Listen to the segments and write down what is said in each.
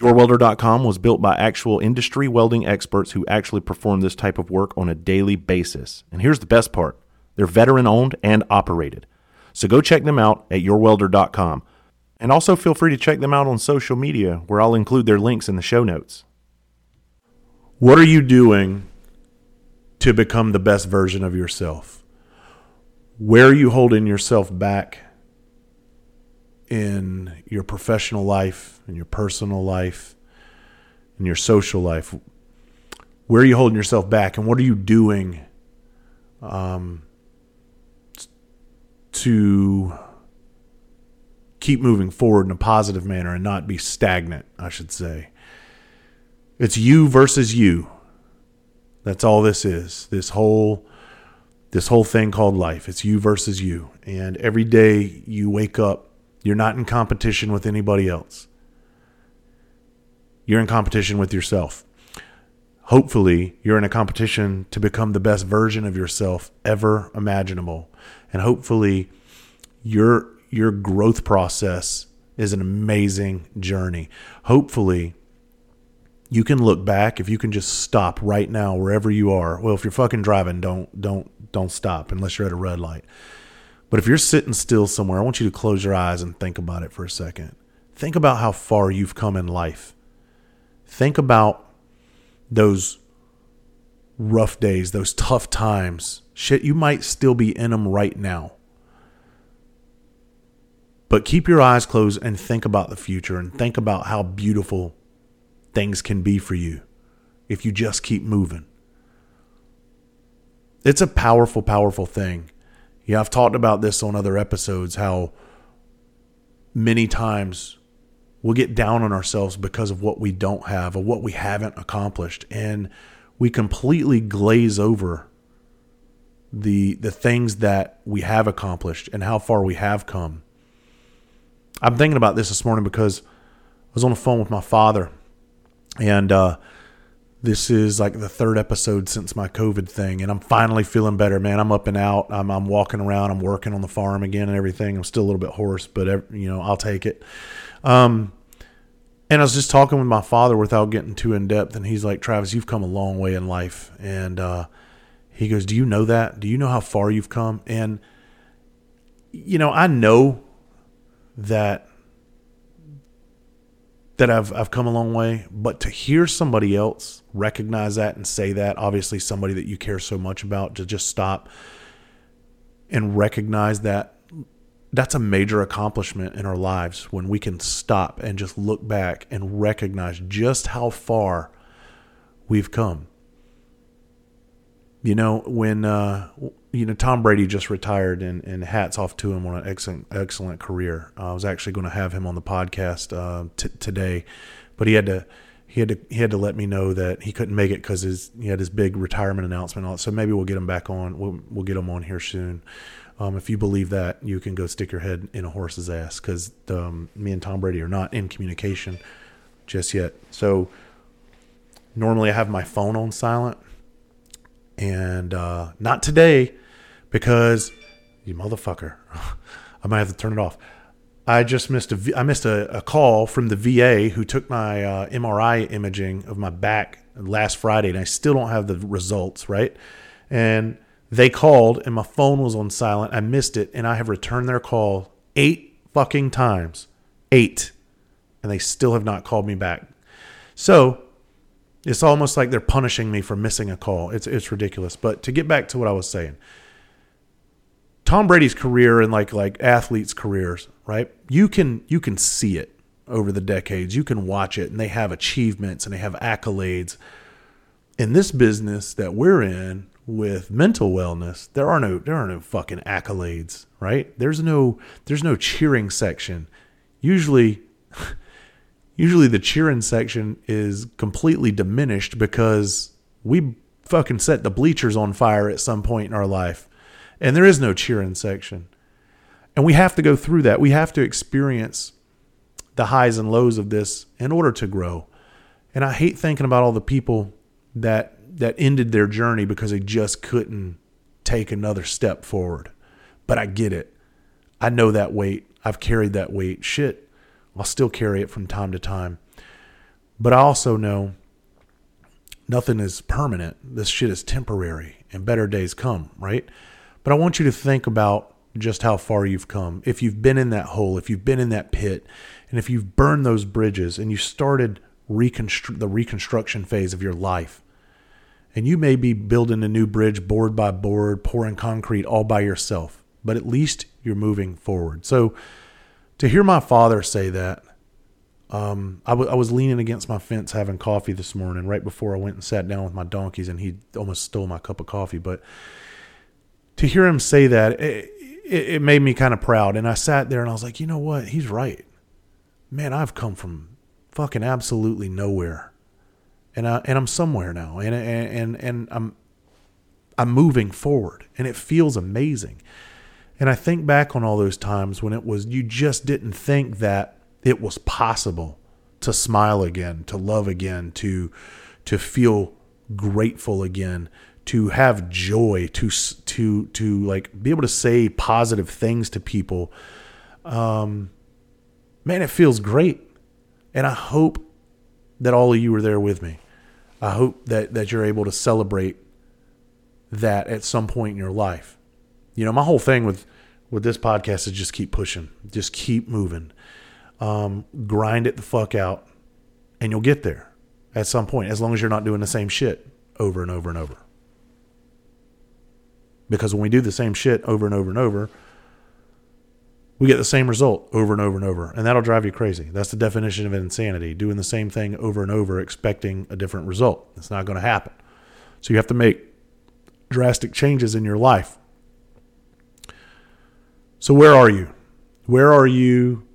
YourWelder.com was built by actual industry welding experts who actually perform this type of work on a daily basis. And here's the best part they're veteran owned and operated. So go check them out at YourWelder.com. And also feel free to check them out on social media, where I'll include their links in the show notes. What are you doing to become the best version of yourself? Where are you holding yourself back in your professional life, in your personal life, in your social life? Where are you holding yourself back, and what are you doing um, to keep moving forward in a positive manner and not be stagnant? I should say. It's you versus you. That's all this is. This whole this whole thing called life. It's you versus you. And every day you wake up you're not in competition with anybody else. You're in competition with yourself. Hopefully, you're in a competition to become the best version of yourself ever imaginable. And hopefully, your your growth process is an amazing journey. Hopefully, you can look back if you can just stop right now wherever you are. Well, if you're fucking driving, don't don't don't stop unless you're at a red light. But if you're sitting still somewhere, I want you to close your eyes and think about it for a second. Think about how far you've come in life. Think about those rough days, those tough times. Shit, you might still be in them right now. But keep your eyes closed and think about the future and think about how beautiful things can be for you if you just keep moving. It's a powerful, powerful thing yeah, I've talked about this on other episodes how many times we'll get down on ourselves because of what we don't have or what we haven't accomplished and we completely glaze over the the things that we have accomplished and how far we have come. I'm thinking about this this morning because I was on the phone with my father and uh, this is like the third episode since my COVID thing, and I'm finally feeling better, man. I'm up and out. I'm, I'm walking around. I'm working on the farm again and everything. I'm still a little bit hoarse, but you know I'll take it. Um, and I was just talking with my father without getting too in depth, and he's like, "Travis, you've come a long way in life." And uh, he goes, "Do you know that? Do you know how far you've come?" And you know, I know that that I've I've come a long way, but to hear somebody else recognize that and say that, obviously somebody that you care so much about, to just stop and recognize that that's a major accomplishment in our lives when we can stop and just look back and recognize just how far we've come. You know, when uh, you know Tom Brady just retired, and, and hats off to him on an excellent excellent career. Uh, I was actually going to have him on the podcast uh, t- today, but he had to he had to he had to let me know that he couldn't make it because his he had his big retirement announcement. So maybe we'll get him back on. We'll we'll get him on here soon. Um, if you believe that, you can go stick your head in a horse's ass because um, me and Tom Brady are not in communication just yet. So normally I have my phone on silent and uh, not today because you motherfucker, I might have to turn it off. I just missed a I missed a, a call from the VA who took my uh, MRI imaging of my back last Friday, and I still don't have the results. Right, and they called, and my phone was on silent. I missed it, and I have returned their call eight fucking times, eight, and they still have not called me back. So it's almost like they're punishing me for missing a call. It's it's ridiculous. But to get back to what I was saying, Tom Brady's career and like like athletes' careers, right? You can you can see it over the decades. You can watch it and they have achievements and they have accolades. In this business that we're in with mental wellness, there are no there are no fucking accolades, right? There's no there's no cheering section. Usually usually the cheering section is completely diminished because we fucking set the bleachers on fire at some point in our life. And there is no cheering section. And we have to go through that. We have to experience the highs and lows of this in order to grow. And I hate thinking about all the people that that ended their journey because they just couldn't take another step forward. But I get it. I know that weight. I've carried that weight. Shit. I'll still carry it from time to time. But I also know nothing is permanent. This shit is temporary and better days come, right? But I want you to think about just how far you've come. If you've been in that hole, if you've been in that pit, and if you've burned those bridges and you started reconstru- the reconstruction phase of your life, and you may be building a new bridge board by board, pouring concrete all by yourself, but at least you're moving forward. So to hear my father say that, um, I, w- I was leaning against my fence having coffee this morning right before I went and sat down with my donkeys, and he almost stole my cup of coffee. But to hear him say that, it, it, made me kind of proud. And I sat there and I was like, you know what? He's right. Man, I've come from fucking absolutely nowhere, and I and I'm somewhere now, and and and, and I'm I'm moving forward, and it feels amazing. And I think back on all those times when it was you just didn't think that it was possible to smile again, to love again, to to feel grateful again, to have joy, to to to like be able to say positive things to people. Um, man, it feels great, and I hope that all of you are there with me. I hope that that you're able to celebrate that at some point in your life. You know, my whole thing with with this podcast is just keep pushing, just keep moving um, grind it the fuck out, and you'll get there at some point, as long as you're not doing the same shit over and over and over. Because when we do the same shit over and over and over, we get the same result over and over and over. And that'll drive you crazy. That's the definition of insanity doing the same thing over and over, expecting a different result. It's not going to happen. So you have to make drastic changes in your life. So, where are you? Where are you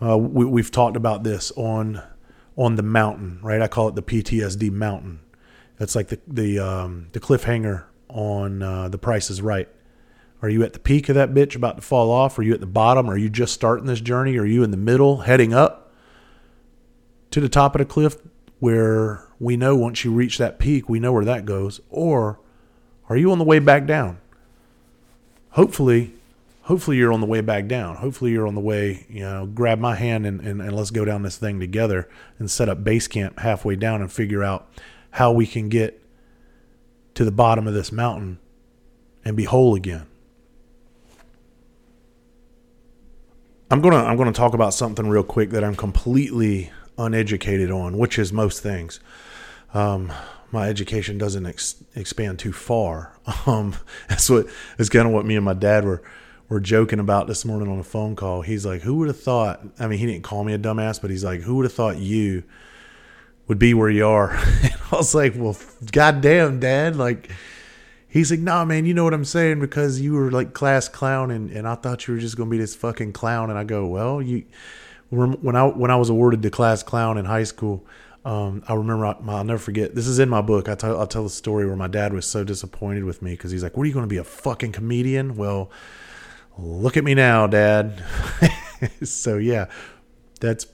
uh, we, have talked about this on on the mountain, right? I call it the PTSD mountain. That's like the the um, the cliffhanger on uh, The Price is Right. Are you at the peak of that bitch about to fall off? Are you at the bottom? Are you just starting this journey? Are you in the middle, heading up to the top of the cliff where we know once you reach that peak, we know where that goes? Or are you on the way back down? Hopefully, hopefully you're on the way back down. Hopefully you're on the way, you know, grab my hand and, and, and let's go down this thing together and set up base camp halfway down and figure out how we can get to the bottom of this mountain and be whole again. I'm gonna I'm gonna talk about something real quick that I'm completely uneducated on, which is most things. Um, my education doesn't ex- expand too far. Um, that's what is kind of what me and my dad were were joking about this morning on a phone call. He's like, "Who would have thought?" I mean, he didn't call me a dumbass, but he's like, "Who would have thought you would be where you are?" And I was like, "Well, goddamn, Dad!" Like, he's like, "Nah, man, you know what I'm saying because you were like class clown, and and I thought you were just gonna be this fucking clown." And I go, "Well, you." When I when I was awarded the class clown in high school, um, I remember, I'll never forget. This is in my book. I tell, I'll tell the story where my dad was so disappointed with me because he's like, "What are you going to be a fucking comedian?" Well, look at me now, Dad. so yeah, that's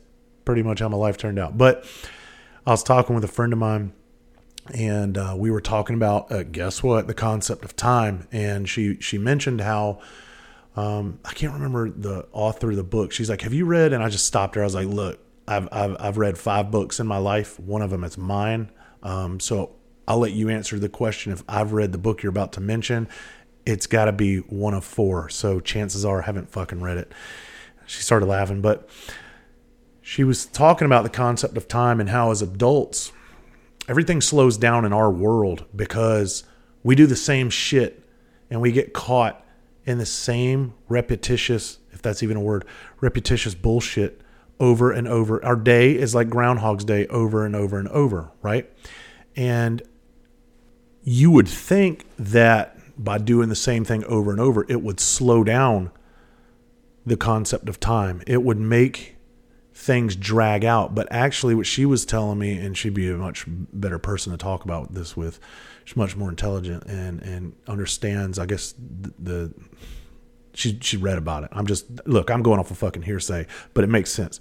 pretty much how my life turned out. But I was talking with a friend of mine, and uh, we were talking about uh, guess what the concept of time, and she she mentioned how. Um, I can't remember the author of the book. She's like, "Have you read?" And I just stopped her. I was like, "Look, I've I've, I've read five books in my life. One of them is mine. Um, so I'll let you answer the question if I've read the book you're about to mention, it's got to be one of four. So chances are I haven't fucking read it. She started laughing, but she was talking about the concept of time and how as adults, everything slows down in our world because we do the same shit and we get caught in the same repetitious, if that's even a word, repetitious bullshit over and over. Our day is like Groundhog's Day over and over and over, right? And you would think that by doing the same thing over and over, it would slow down the concept of time. It would make things drag out. But actually, what she was telling me, and she'd be a much better person to talk about this with, she's much more intelligent and and understands, I guess, the, the she she read about it. I'm just look, I'm going off a of fucking hearsay, but it makes sense.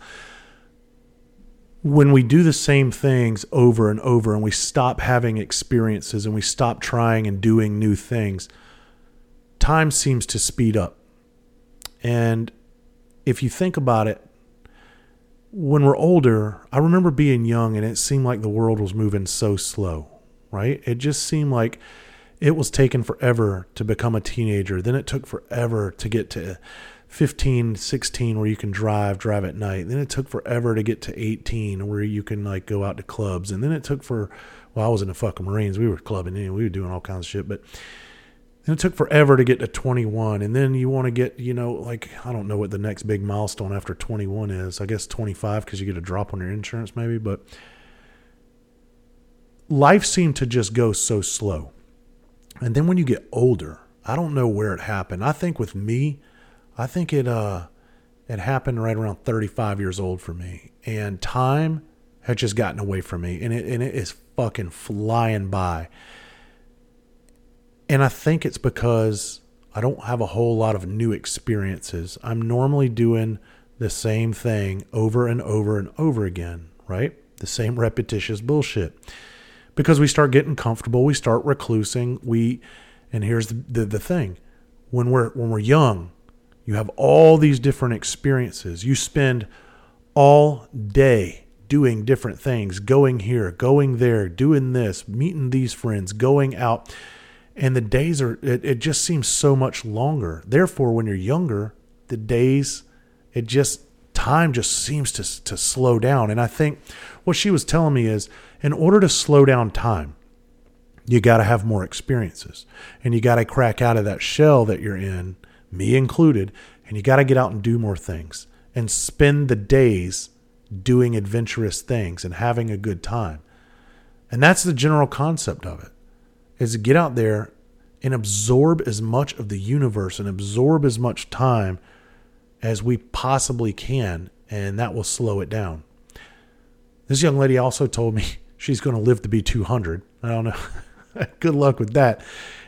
When we do the same things over and over and we stop having experiences and we stop trying and doing new things, time seems to speed up. And if you think about it, when we're older, I remember being young and it seemed like the world was moving so slow, right? It just seemed like it was taken forever to become a teenager. Then it took forever to get to 15, 16 where you can drive, drive at night. Then it took forever to get to 18 where you can like go out to clubs. And then it took for, well, I was in the fucking Marines. We were clubbing in, we were doing all kinds of shit. But then it took forever to get to 21. And then you want to get, you know, like, I don't know what the next big milestone after 21 is. I guess 25 because you get a drop on your insurance maybe. But life seemed to just go so slow and then when you get older, I don't know where it happened. I think with me, I think it uh it happened right around 35 years old for me. And time had just gotten away from me and it and it is fucking flying by. And I think it's because I don't have a whole lot of new experiences. I'm normally doing the same thing over and over and over again, right? The same repetitious bullshit because we start getting comfortable, we start reclusing, we and here's the, the, the thing. When we're when we're young, you have all these different experiences. You spend all day doing different things, going here, going there, doing this, meeting these friends, going out. And the days are, it, it just seems so much longer. Therefore, when you're younger, the days, it just, time just seems to, to slow down. And I think what she was telling me is in order to slow down time, you got to have more experiences and you got to crack out of that shell that you're in, me included, and you got to get out and do more things and spend the days doing adventurous things and having a good time. And that's the general concept of it. Is to get out there and absorb as much of the universe and absorb as much time as we possibly can and that will slow it down. This young lady also told me she's going to live to be 200. I don't know. Good luck with that.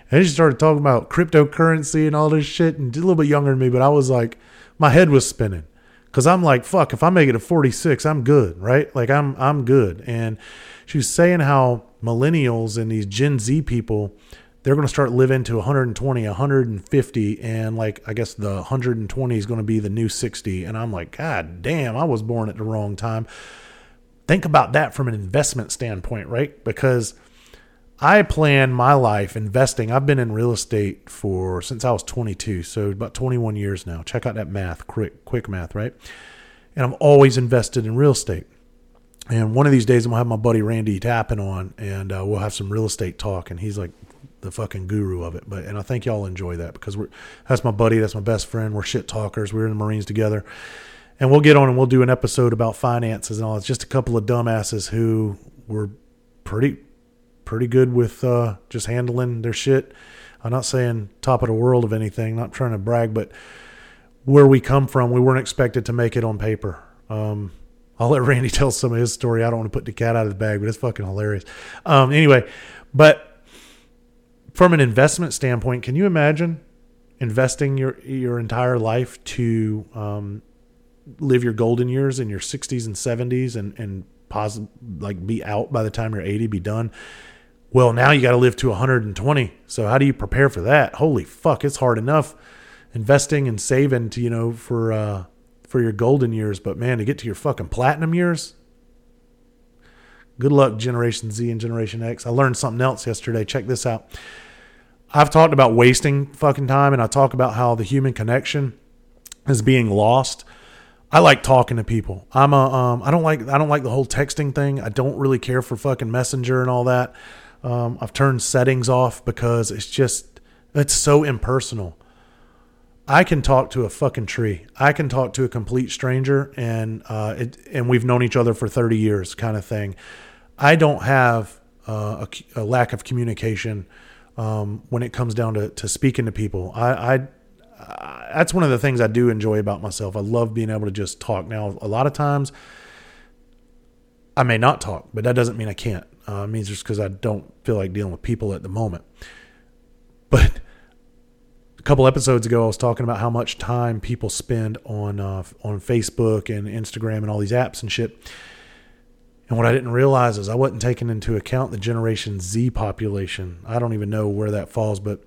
And she started talking about cryptocurrency and all this shit and a little bit younger than me, but I was like, my head was spinning because I'm like, fuck, if I make it to 46, I'm good, right? Like I'm, I'm good. And she was saying how millennials and these Gen Z people, they're going to start living to 120, 150, and like I guess the 120 is going to be the new 60. And I'm like, God damn, I was born at the wrong time think about that from an investment standpoint, right? Because I plan my life investing. I've been in real estate for since I was 22, so about 21 years now. Check out that math, quick quick math, right? And I'm always invested in real estate. And one of these days, I'm gonna have my buddy Randy Tapping on, and uh, we'll have some real estate talk. And he's like the fucking guru of it. But and I think y'all enjoy that because we're that's my buddy, that's my best friend. We're shit talkers. We are in the Marines together and we'll get on and we'll do an episode about finances and all. It's just a couple of dumbasses who were pretty pretty good with uh, just handling their shit. I'm not saying top of the world of anything, not trying to brag, but where we come from, we weren't expected to make it on paper. Um, I'll let Randy tell some of his story. I don't want to put the cat out of the bag, but it's fucking hilarious. Um, anyway, but from an investment standpoint, can you imagine investing your your entire life to um, live your golden years in your 60s and 70s and and pos- like be out by the time you're 80 be done well now you got to live to 120 so how do you prepare for that holy fuck it's hard enough investing and saving to you know for uh for your golden years but man to get to your fucking platinum years good luck generation z and generation x i learned something else yesterday check this out i've talked about wasting fucking time and i talk about how the human connection is being lost I like talking to people. I'm a um, I don't like I don't like the whole texting thing. I don't really care for fucking messenger and all that. Um, I've turned settings off because it's just it's so impersonal. I can talk to a fucking tree. I can talk to a complete stranger, and uh, it, and we've known each other for thirty years, kind of thing. I don't have uh, a, a, lack of communication um, when it comes down to, to speaking to people. I, I, I, that's one of the things I do enjoy about myself. I love being able to just talk. Now, a lot of times, I may not talk, but that doesn't mean I can't. Uh, it means just because I don't feel like dealing with people at the moment. But a couple episodes ago, I was talking about how much time people spend on uh, on Facebook and Instagram and all these apps and shit. And what I didn't realize is I wasn't taking into account the Generation Z population. I don't even know where that falls, but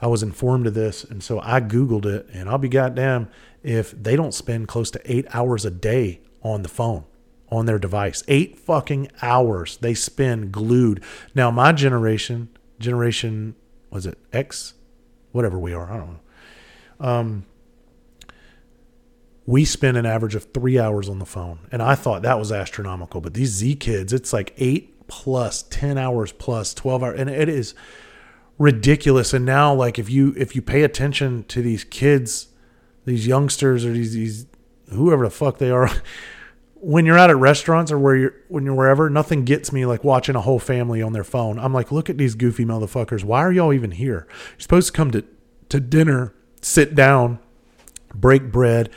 I was informed of this, and so I Googled it. And I'll be goddamn if they don't spend close to eight hours a day on the phone, on their device. Eight fucking hours they spend glued. Now, my generation, generation, was it X? Whatever we are. I don't know. Um, we spend an average of three hours on the phone, and I thought that was astronomical. But these Z kids, it's like eight plus, ten hours plus, twelve hours, and it is ridiculous. And now, like if you if you pay attention to these kids, these youngsters, or these these whoever the fuck they are. when you're out at restaurants or where you're when you're wherever, nothing gets me like watching a whole family on their phone. I'm like, look at these goofy motherfuckers. Why are y'all even here? You're supposed to come to to dinner, sit down, break bread,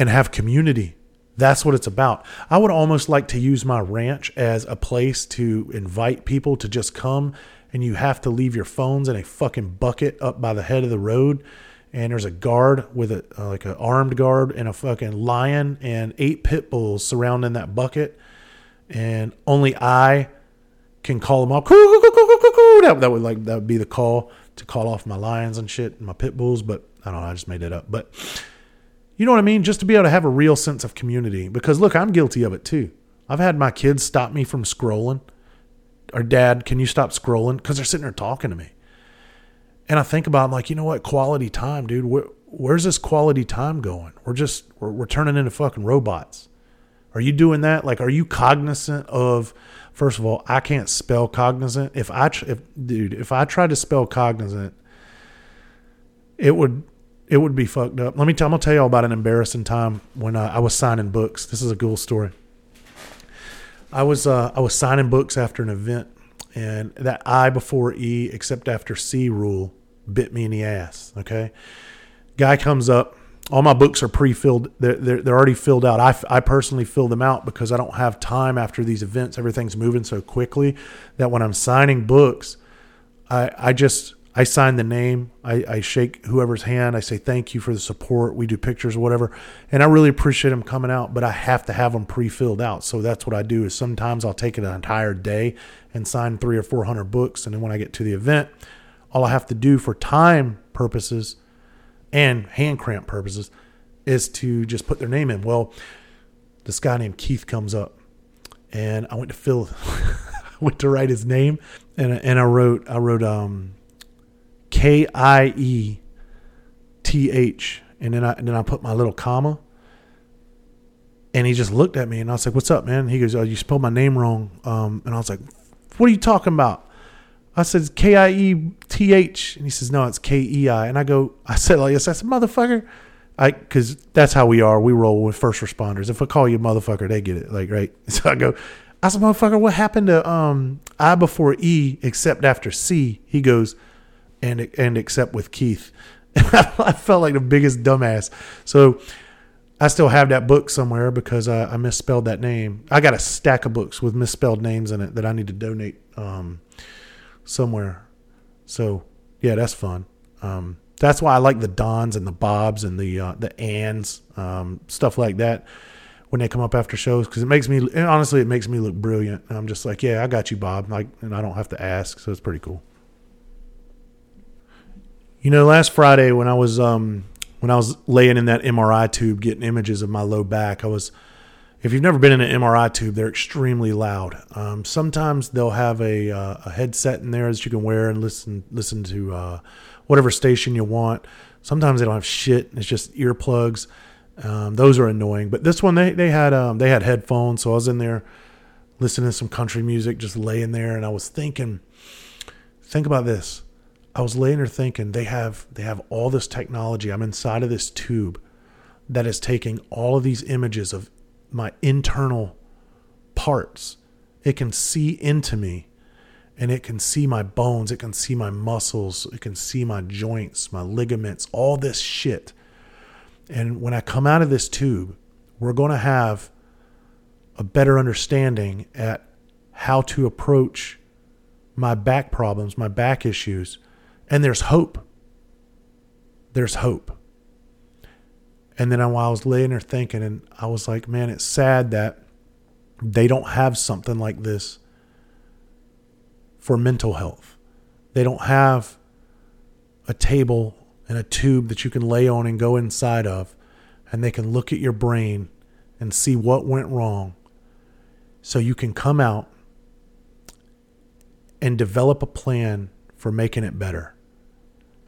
and have community. That's what it's about. I would almost like to use my ranch as a place to invite people to just come and you have to leave your phones in a fucking bucket up by the head of the road and there's a guard with a uh, like an armed guard and a fucking lion and eight pit bulls surrounding that bucket, and only I can call them off. That, that would like that would be the call to call off my lions and shit and my pit bulls, but I don't know. I just made it up, but you know what I mean. Just to be able to have a real sense of community, because look, I'm guilty of it too. I've had my kids stop me from scrolling. Or dad, can you stop scrolling? Because they're sitting there talking to me. And I think about, I'm like, you know what? Quality time, dude. Where, where's this quality time going? We're just, we're, we're turning into fucking robots. Are you doing that? Like, are you cognizant of, first of all, I can't spell cognizant. If I, if, dude, if I tried to spell cognizant, it would, it would be fucked up. Let me tell, I'm gonna tell you all about an embarrassing time when I, I was signing books. This is a cool story. I was, uh, I was signing books after an event and that I before E except after C rule bit me in the ass. Okay. Guy comes up. All my books are pre-filled. They're, they're, they're already filled out. I, I personally fill them out because I don't have time after these events. Everything's moving so quickly that when I'm signing books, I, I just I sign the name. I, I, shake whoever's hand. I say thank you for the support. We do pictures whatever, and I really appreciate them coming out. But I have to have them pre-filled out. So that's what I do. Is sometimes I'll take an entire day and sign three or four hundred books, and then when I get to the event, all I have to do for time purposes and hand cramp purposes is to just put their name in. Well, this guy named Keith comes up, and I went to fill, went to write his name, and and I wrote I wrote um K I E T H, and then I and then I put my little comma. And he just looked at me, and I was like, "What's up, man?" He goes, "Oh, you spelled my name wrong." Um, and I was like, "What are you talking about?" I said, "K I E T H," and he says, "No, it's K E I. And I go, I said like this, I said, "Motherfucker." I because that's how we are. We roll with first responders. If I call you motherfucker, they get it. Like right. So I go, I said, motherfucker, what happened to um I before E except after C? He goes, and and except with Keith. I felt like the biggest dumbass. So I still have that book somewhere because I, I, misspelled that name. I got a stack of books with misspelled names in it that I need to donate um, somewhere. So yeah, that's fun. Um, that's why I like the Dons and the Bobs and the uh, the Anns um, stuff like that when they come up after shows because it makes me honestly it makes me look brilliant. I'm just like, yeah, I got you, Bob. Like, and I don't have to ask, so it's pretty cool. You know, last Friday when I was um, when I was laying in that MRI tube getting images of my low back, I was. If you've never been in an MRI tube, they're extremely loud. Um, sometimes they'll have a, uh, a headset in there that you can wear and listen listen to uh, whatever station you want. Sometimes they don't have shit. It's just earplugs. Um, those are annoying. But this one, they they had um, they had headphones, so I was in there listening to some country music, just laying there, and I was thinking, think about this. I was laying there thinking they have they have all this technology. I'm inside of this tube that is taking all of these images of my internal parts. It can see into me and it can see my bones, it can see my muscles, it can see my joints, my ligaments, all this shit. And when I come out of this tube, we're going to have a better understanding at how to approach my back problems, my back issues, and there's hope. There's hope. And then while I was laying there thinking, and I was like, man, it's sad that they don't have something like this for mental health. They don't have a table and a tube that you can lay on and go inside of, and they can look at your brain and see what went wrong so you can come out and develop a plan for making it better.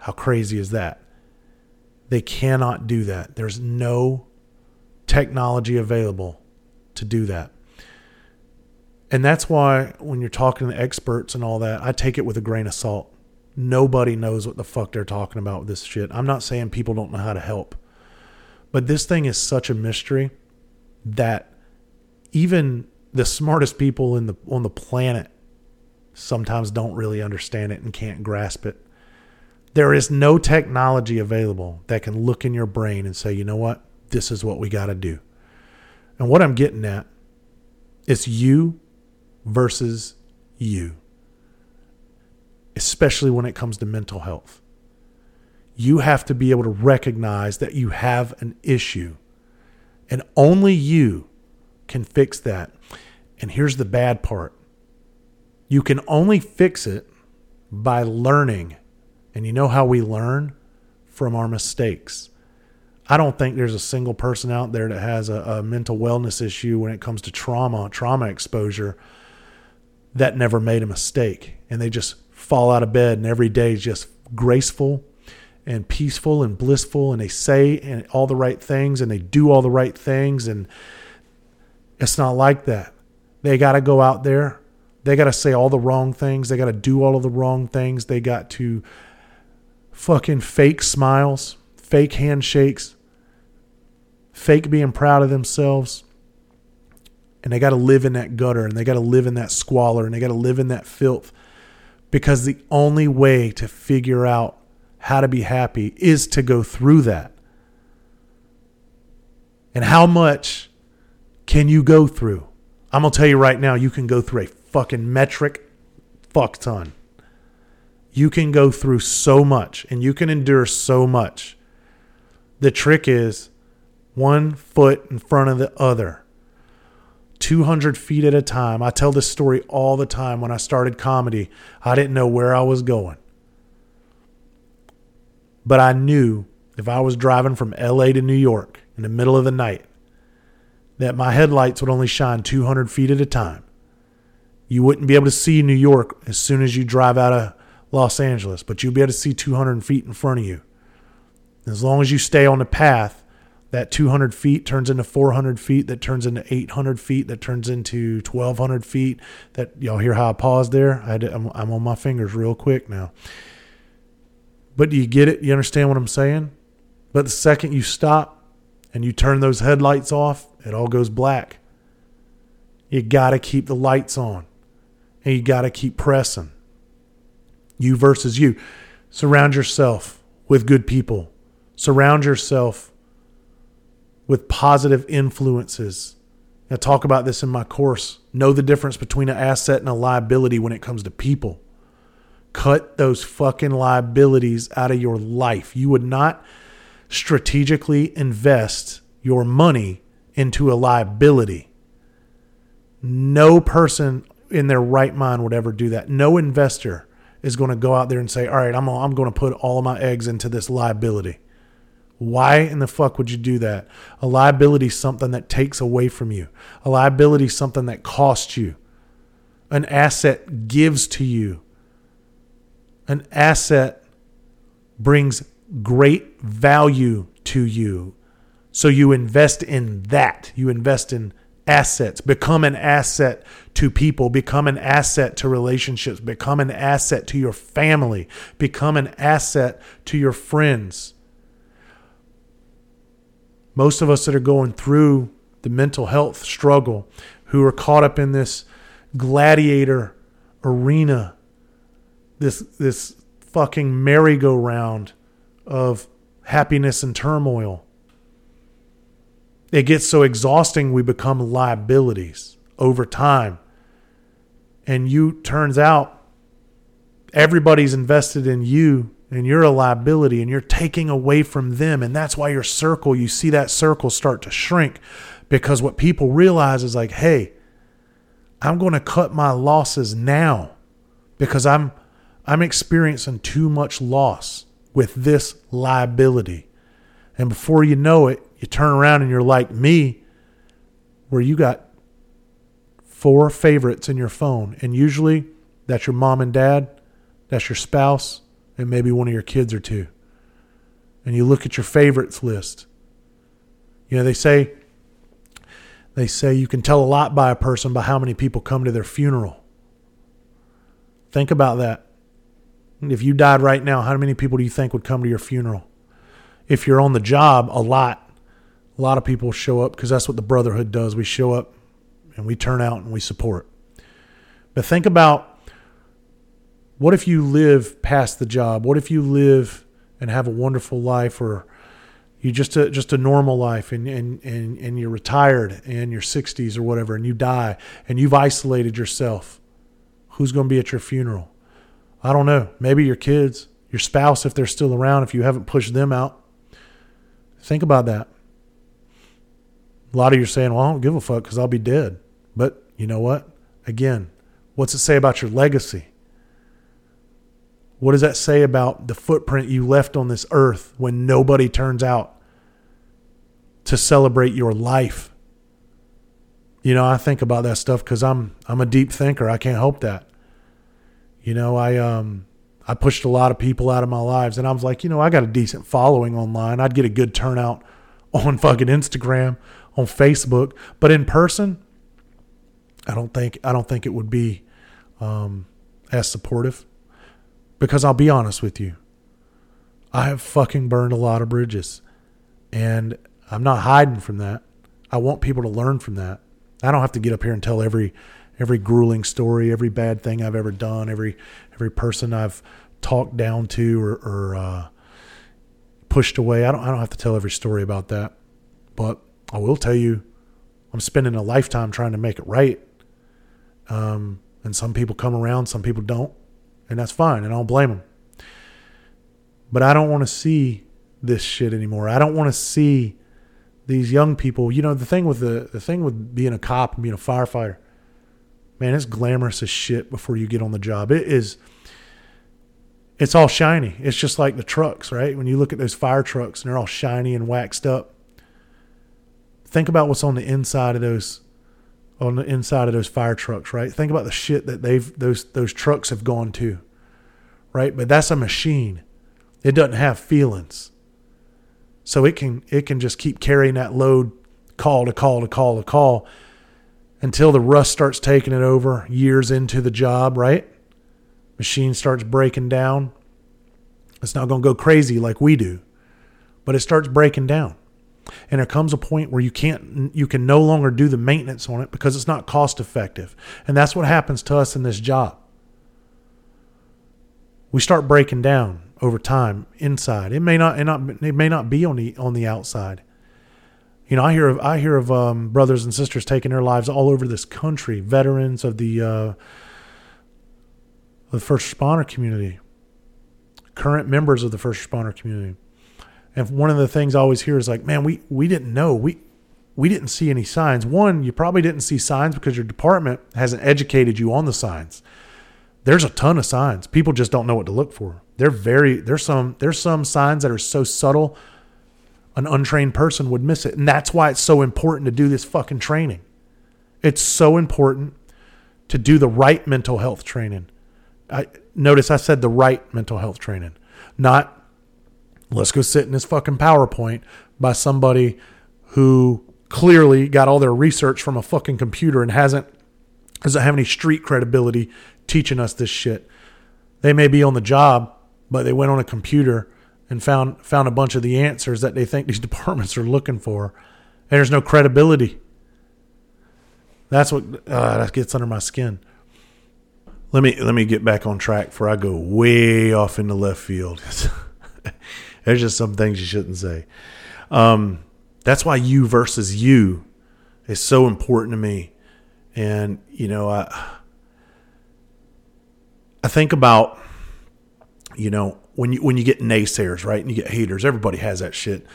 How crazy is that? They cannot do that. There's no technology available to do that. And that's why when you're talking to experts and all that, I take it with a grain of salt. Nobody knows what the fuck they're talking about with this shit. I'm not saying people don't know how to help. But this thing is such a mystery that even the smartest people in the on the planet sometimes don't really understand it and can't grasp it. There is no technology available that can look in your brain and say, you know what? This is what we got to do. And what I'm getting at is you versus you, especially when it comes to mental health. You have to be able to recognize that you have an issue, and only you can fix that. And here's the bad part you can only fix it by learning and you know how we learn? From our mistakes. I don't think there's a single person out there that has a, a, mental wellness issue when it comes to trauma, trauma exposure, that never made a mistake. And they just fall out of bed and every day is just graceful and peaceful and blissful. And they say and all the right things and they do all the right things. And it's not like that. They got to go out there. They got to say all the wrong things. They got to do all of the wrong things. They got to fucking fake smiles, fake handshakes, fake being proud of themselves. And they got to live in that gutter and they got to live in that squalor and they got to live in that filth because the only way to figure out how to be happy is to go through that. And how much can you go through? I'm going to tell you right now, you can go through a fucking metric fuck ton. You can go through so much and you can endure so much. The trick is one foot in front of the other, 200 feet at a time. I tell this story all the time. When I started comedy, I didn't know where I was going. But I knew if I was driving from LA to New York in the middle of the night, that my headlights would only shine 200 feet at a time. You wouldn't be able to see New York as soon as you drive out of Los Angeles, but you'll be able to see 200 feet in front of you. As long as you stay on the path, that 200 feet turns into 400 feet, that turns into 800 feet, that turns into 1200 feet. That y'all hear how I paused there? I am I'm on my fingers real quick now. But do you get it? You understand what I'm saying? But the second you stop and you turn those headlights off, it all goes black. You got to keep the lights on and you got to keep pressing you versus you. Surround yourself with good people. Surround yourself with positive influences. I talk about this in my course. Know the difference between an asset and a liability when it comes to people. Cut those fucking liabilities out of your life. You would not strategically invest your money into a liability. No person in their right mind would ever do that. No investor is going to go out there and say, all right, I'm, I'm going to put all of my eggs into this liability. Why in the fuck would you do that? A liability is something that takes away from you. A liability is something that costs you. An asset gives to you. An asset brings great value to you. So you invest in that. You invest in assets. Become an asset to people. Become an asset to relationships. Become an asset to your family. Become an asset to your friends. Most of us that are going through the mental health struggle, who are caught up in this gladiator arena, this this fucking merry-go-round of happiness and turmoil. It gets so exhausting we become liabilities over time. And you turns out everybody's invested in you and you're a liability and you're taking away from them and that's why your circle you see that circle start to shrink because what people realize is like hey I'm going to cut my losses now because I'm I'm experiencing too much loss with this liability. And before you know it, you turn around and you're like me, where you got four favorites in your phone. And usually that's your mom and dad, that's your spouse, and maybe one of your kids or two. And you look at your favorites list. You know, they say they say you can tell a lot by a person by how many people come to their funeral. Think about that. If you died right now, how many people do you think would come to your funeral? If you're on the job, a lot. A lot of people show up because that's what the brotherhood does. We show up and we turn out and we support. But think about what if you live past the job? What if you live and have a wonderful life or you just a just a normal life and, and and and you're retired in your 60s or whatever and you die and you've isolated yourself who's going to be at your funeral I don't know. Maybe your kids, your spouse, if they're still around, if you haven't pushed them out. Think about that. A lot of you are saying, well, I don't give a fuck because I'll be dead. But you know what? Again, what's it say about your legacy? What does that say about the footprint you left on this earth when nobody turns out to celebrate your life? You know, I think about that stuff because I'm I'm a deep thinker. I can't help that. You know, I um I pushed a lot of people out of my lives and I was like, you know, I got a decent following online. I'd get a good turnout on fucking Instagram, on Facebook, but in person, I don't think I don't think it would be um, as supportive. Because I'll be honest with you, I have fucking burned a lot of bridges, and I'm not hiding from that. I want people to learn from that. I don't have to get up here and tell every every grueling story, every bad thing I've ever done, every every person I've talked down to or, or uh, pushed away. I don't I don't have to tell every story about that, but I will tell you, I'm spending a lifetime trying to make it right. Um, and some people come around, some people don't, and that's fine, and I don't blame them. But I don't want to see this shit anymore. I don't want to see these young people. You know, the thing with the the thing with being a cop and being a firefighter man, it's glamorous as shit before you get on the job. It is it's all shiny. It's just like the trucks, right? When you look at those fire trucks and they're all shiny and waxed up. Think about what's on the inside of those on the inside of those fire trucks, right? Think about the shit that they've those those trucks have gone to. Right? But that's a machine. It doesn't have feelings. So it can it can just keep carrying that load call to call to call to call until the rust starts taking it over years into the job, right? Machine starts breaking down. It's not going to go crazy like we do, but it starts breaking down. And there comes a point where you can't you can no longer do the maintenance on it because it's not cost effective. And that's what happens to us in this job. We start breaking down over time inside. It may not, it not it may not be on the on the outside. You know, I hear of I hear of um, brothers and sisters taking their lives all over this country. Veterans of the uh, the first responder community, current members of the first responder community, and one of the things I always hear is like, "Man, we we didn't know we we didn't see any signs. One, you probably didn't see signs because your department hasn't educated you on the signs. There's a ton of signs. People just don't know what to look for. They're very there's some there's some signs that are so subtle." an untrained person would miss it. And that's why it's so important to do this fucking training. It's so important to do the right mental health training. I notice I said the right mental health training, not let's go sit in this fucking PowerPoint by somebody who clearly got all their research from a fucking computer and hasn't doesn't have any street credibility teaching us this shit. They may be on the job, but they went on a computer and found found a bunch of the answers that they think these departments are looking for, and there's no credibility. That's what uh, that gets under my skin. Let me let me get back on track before I go way off into left field. There's just some things you shouldn't say. Um, that's why you versus you is so important to me. And you know, I I think about you know when you when you get naysayers, right, and you get haters. Everybody has that shit.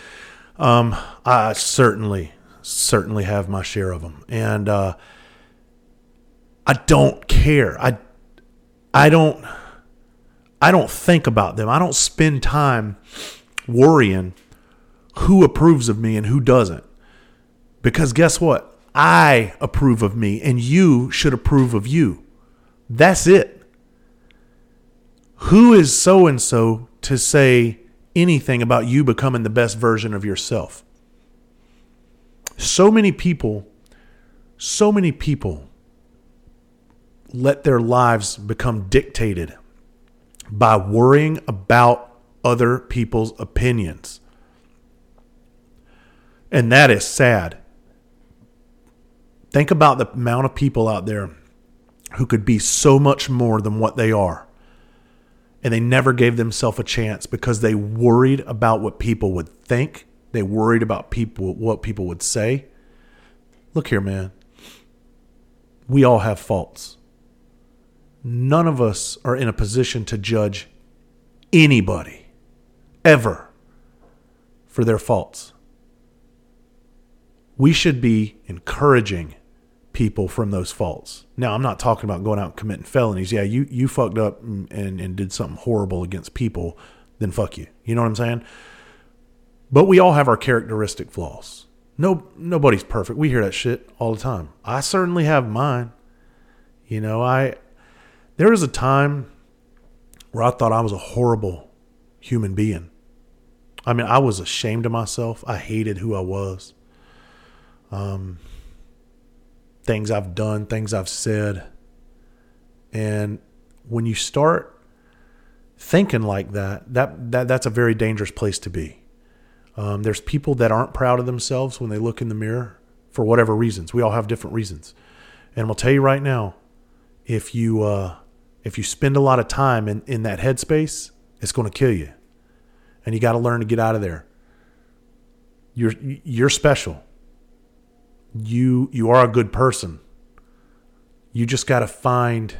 Um, I certainly certainly have my share of them, and uh, I don't care. I I don't I don't think about them. I don't spend time worrying who approves of me and who doesn't. Because guess what? I approve of me and you should approve of you. That's it. Who is so and so to say anything about you becoming the best version of yourself? So many people, so many people let their lives become dictated by worrying about other people's opinions. And that is sad. Think about the amount of people out there who could be so much more than what they are. And they never gave themselves a chance because they worried about what people would think. They worried about people what people would say. Look here, man. We all have faults none of us are in a position to judge anybody ever for their faults. We should be encouraging people from those faults. Now, I'm not talking about going out and committing felonies. Yeah, you, you fucked up and, and did something horrible against people, then fuck you. You know what I'm saying? But we all have our characteristic flaws. No, nobody's perfect. We hear that shit all the time. I certainly have mine. You know, I there was a time where I thought I was a horrible human being. I mean, I was ashamed of myself. I hated who I was. Um, things I've done, things I've said. And when you start thinking like that, that, that that's a very dangerous place to be. Um, there's people that aren't proud of themselves when they look in the mirror for whatever reasons. We all have different reasons. And I'll tell you right now, if you uh, if you spend a lot of time in, in that headspace, it's going to kill you. And you got to learn to get out of there. You're you're special. You you are a good person. You just got to find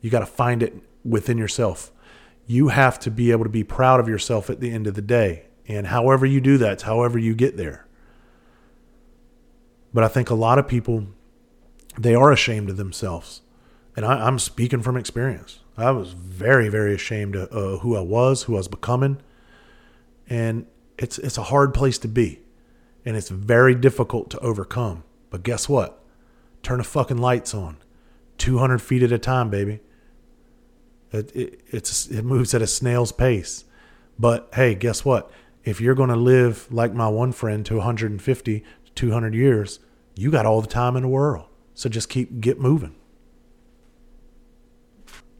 you got to find it within yourself. You have to be able to be proud of yourself at the end of the day. And however you do that, however you get there. But I think a lot of people they are ashamed of themselves and I, am speaking from experience. I was very, very ashamed of uh, who I was, who I was becoming, and it's it's a hard place to be, and it's very difficult to overcome. But guess what? Turn the fucking lights on, 200 feet at a time, baby. It, it it's it moves at a snail's pace. But hey, guess what? If you're going to live like my one friend to 150 to 200 years, you got all the time in the world. So just keep get moving.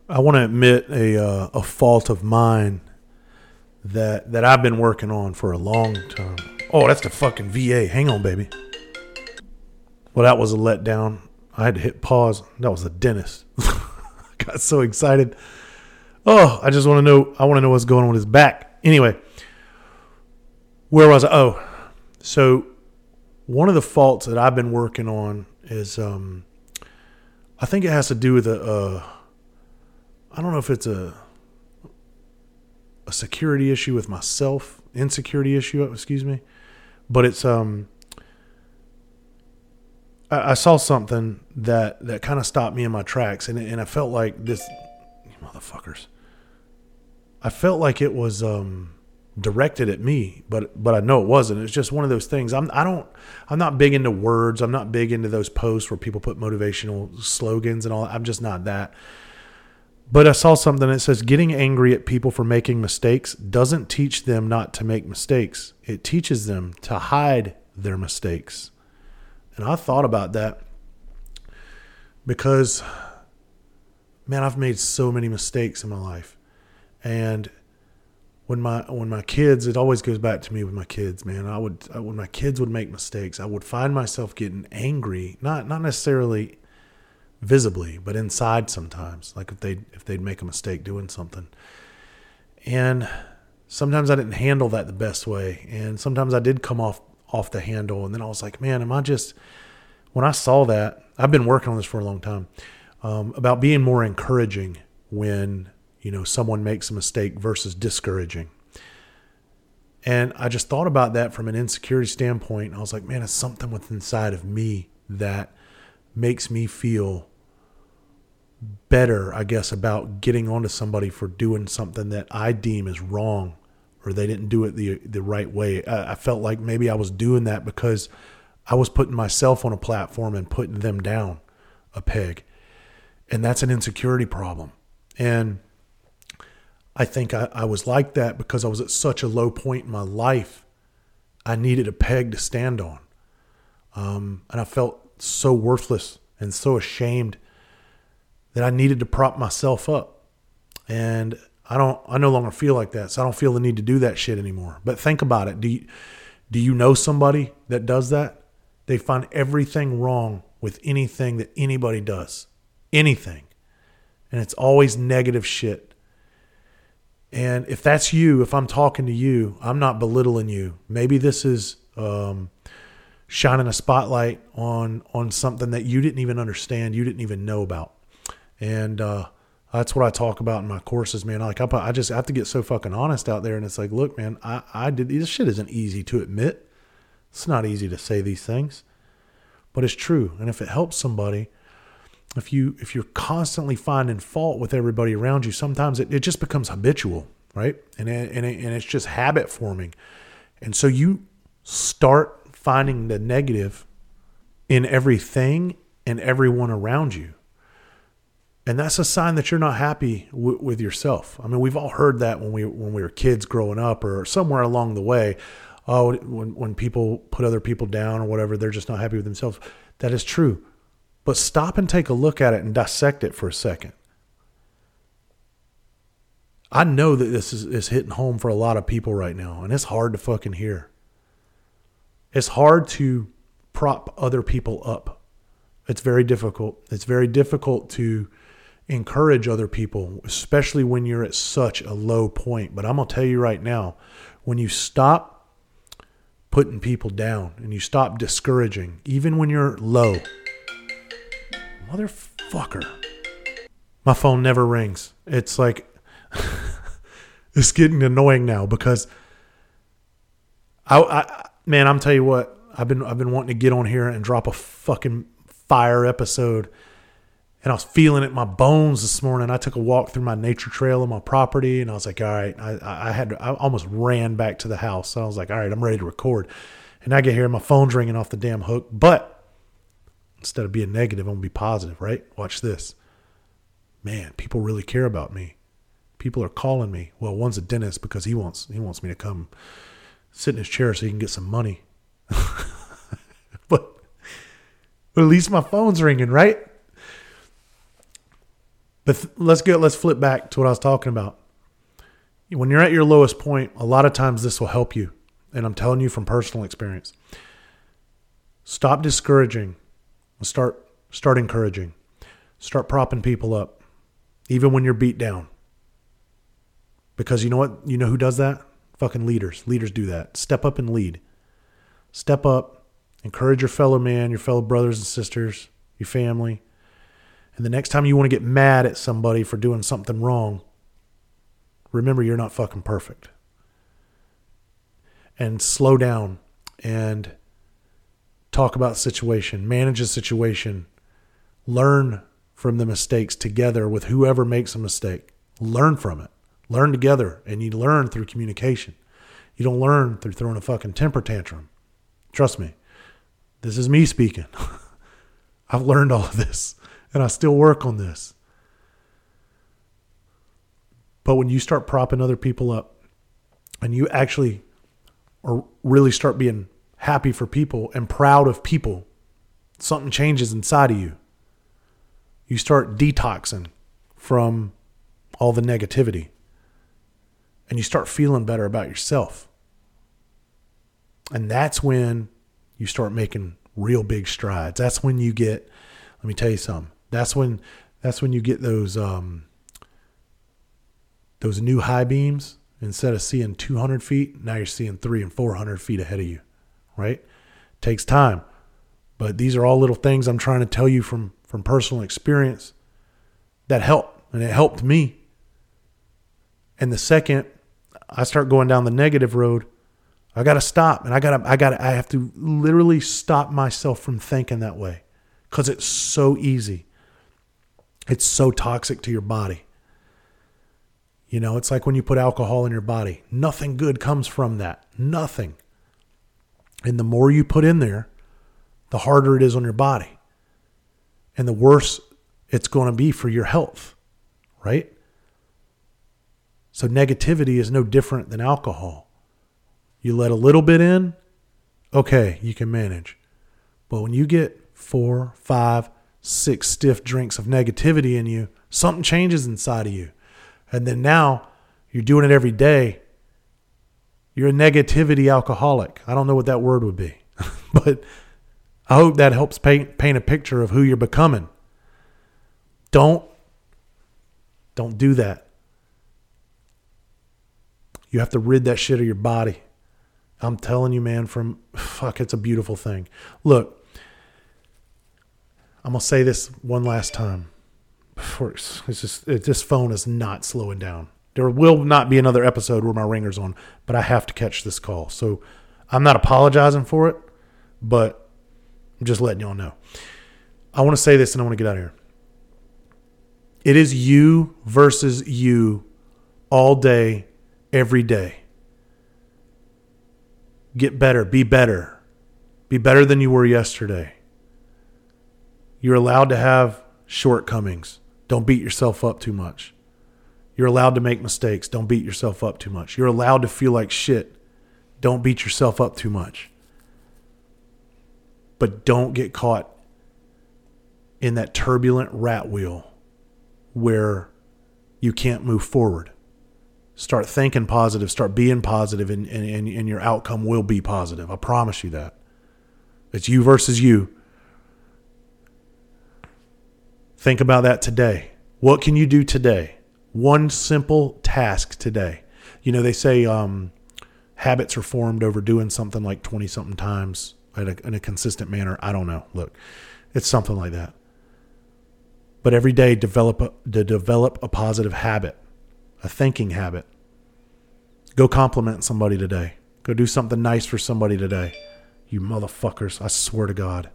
I want to admit a uh, a fault of mine that that I've been working on for a long time. Oh, that's the fucking VA. Hang on, baby. Well, that was a letdown. I had to hit pause. That was the dentist. Got so excited. Oh, I just want to know. I want to know what's going on with his back. Anyway, where was I? Oh, so one of the faults that I've been working on is, um, I think it has to do with a. Uh, I don't know if it's a a security issue with myself, insecurity issue, excuse me, but it's um I, I saw something that that kind of stopped me in my tracks, and and I felt like this motherfuckers. I felt like it was um directed at me, but but I know it wasn't. It's just one of those things. I'm I don't I'm not big into words. I'm not big into those posts where people put motivational slogans and all. I'm just not that. But I saw something that says getting angry at people for making mistakes doesn't teach them not to make mistakes. It teaches them to hide their mistakes. And I thought about that because, man, I've made so many mistakes in my life. And when my when my kids, it always goes back to me with my kids, man. I would when my kids would make mistakes, I would find myself getting angry, not not necessarily visibly, but inside sometimes. Like if they if they'd make a mistake doing something, and sometimes I didn't handle that the best way, and sometimes I did come off off the handle, and then I was like, man, am I just when I saw that? I've been working on this for a long time um, about being more encouraging when you know someone makes a mistake versus discouraging. And I just thought about that from an insecurity standpoint. And I was like, man, it's something within inside of me that makes me feel better, I guess, about getting onto somebody for doing something that I deem is wrong or they didn't do it the the right way. I, I, felt like maybe I was doing that because I was putting myself on a platform and putting them down a peg. And that's an insecurity problem. And I think I, I was like that because I was at such a low point in my life. I needed a peg to stand on. Um, and I felt so worthless and so ashamed that I needed to prop myself up. And I don't I no longer feel like that. So I don't feel the need to do that shit anymore. But think about it. Do you do you know somebody that does that? They find everything wrong with anything that anybody does. Anything. And it's always negative shit. And if that's you, if I'm talking to you, I'm not belittling you. Maybe this is um, shining a spotlight on on something that you didn't even understand, you didn't even know about. And uh, that's what I talk about in my courses, man. Like I, I just have to get so fucking honest out there, and it's like, look, man, I, I did this shit isn't easy to admit. It's not easy to say these things, but it's true. And if it helps somebody, if you if you're constantly finding fault with everybody around you, sometimes it, it just becomes habitual, right? And it, and it, and it's just habit forming, and so you start finding the negative in everything and everyone around you and that's a sign that you're not happy w- with yourself. I mean, we've all heard that when we when we were kids growing up, or somewhere along the way. Oh, when when people put other people down or whatever, they're just not happy with themselves. That is true, but stop and take a look at it and dissect it for a second. I know that this is, is hitting home for a lot of people right now, and it's hard to fucking hear. It's hard to prop other people up. It's very difficult. It's very difficult to encourage other people, especially when you're at such a low point. But I'm going to tell you right now when you stop putting people down and you stop discouraging, even when you're low, motherfucker, my phone never rings. It's like, it's getting annoying now because I, I man, I'm tell you what, I've been I've been wanting to get on here and drop a fucking fire episode and I was feeling it in my bones this morning. I took a walk through my nature trail on my property, and I was like, all right, I, I had I almost ran back to the house. I was like, all right, I'm ready to record. And I get here, my phone's ringing off the damn hook. But instead of being negative, I'm gonna be positive, right? Watch this. Man, people really care about me. People are calling me. Well, one's a dentist because he wants he wants me to come sit in his chair so he can get some money. but but at least my phone's ringing, right? But th- let's get let's flip back to what I was talking about. When you're at your lowest point, a lot of times this will help you, and I'm telling you from personal experience. Stop discouraging. Start start encouraging. Start propping people up, even when you're beat down. Because you know what? You know who does that? Fucking leaders. Leaders do that. Step up and lead. Step up, encourage your fellow man, your fellow brothers and sisters, your family and the next time you want to get mad at somebody for doing something wrong, remember you're not fucking perfect. And slow down and talk about situation, manage the situation, learn from the mistakes together with whoever makes a mistake. Learn from it. Learn together, and you learn through communication. You don't learn through throwing a fucking temper tantrum. Trust me. This is me speaking. I've learned all of this and I still work on this. But when you start propping other people up and you actually or really start being happy for people and proud of people something changes inside of you. You start detoxing from all the negativity and you start feeling better about yourself. And that's when you start making real big strides. That's when you get, let me tell you something. That's when that's when you get those um, those new high beams. Instead of seeing 200 feet, now you're seeing three and 400 feet ahead of you, right? Takes time, but these are all little things I'm trying to tell you from from personal experience that help, and it helped me. And the second I start going down the negative road, I got to stop and I got to I got to I have to literally stop myself from thinking that way cuz it's so easy. It's so toxic to your body. You know, it's like when you put alcohol in your body. Nothing good comes from that. Nothing. And the more you put in there, the harder it is on your body. And the worse it's going to be for your health, right? So negativity is no different than alcohol. You let a little bit in, okay, you can manage. But when you get four, five, six stiff drinks of negativity in you, something changes inside of you. And then now you're doing it every day. You're a negativity alcoholic. I don't know what that word would be, but I hope that helps paint paint a picture of who you're becoming. Don't don't do that. You have to rid that shit of your body. I'm telling you, man, from fuck, it's a beautiful thing. Look, I'm gonna say this one last time. Before it's just it, this phone is not slowing down. There will not be another episode where my ringer's on, but I have to catch this call. So I'm not apologizing for it, but I'm just letting y'all know. I want to say this and I want to get out of here. It is you versus you all day, every day. Get better. Be better. Be better than you were yesterday. You're allowed to have shortcomings. Don't beat yourself up too much. You're allowed to make mistakes. Don't beat yourself up too much. You're allowed to feel like shit. Don't beat yourself up too much. But don't get caught in that turbulent rat wheel where you can't move forward start thinking positive, start being positive, and, and, and your outcome will be positive. I promise you that. It's you versus you. Think about that today. What can you do today? One simple task today. You know, they say um, habits are formed over doing something like 20 something times in a, in a consistent manner. I don't know. Look, it's something like that. But every day, develop a, to develop a positive habit a thinking habit. Go compliment somebody today. Go do something nice for somebody today. You motherfuckers, I swear to God.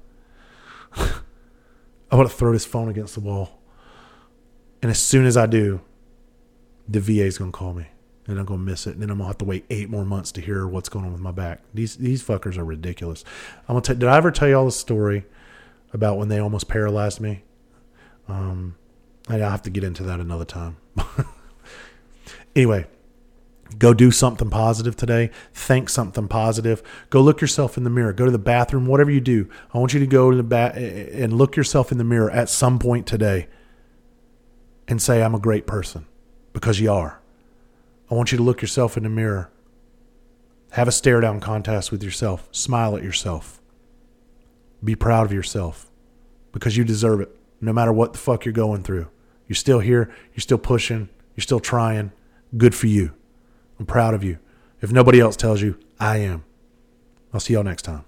I want to throw this phone against the wall. And as soon as I do, the VA is going to call me. And I'm going to miss it. And then I'm going to have to wait eight more months to hear what's going on with my back. These these fuckers are ridiculous. I'm gonna tell, did I ever tell you all the story about when they almost paralyzed me? Um, I have to get into that another time. Anyway, go do something positive today. Think something positive. Go look yourself in the mirror. Go to the bathroom, whatever you do. I want you to go to the bat and look yourself in the mirror at some point today and say, I'm a great person because you are. I want you to look yourself in the mirror. Have a stare down contest with yourself. Smile at yourself. Be proud of yourself because you deserve it no matter what the fuck you're going through. You're still here. You're still pushing. You're still trying. Good for you. I'm proud of you. If nobody else tells you, I am. I'll see y'all next time.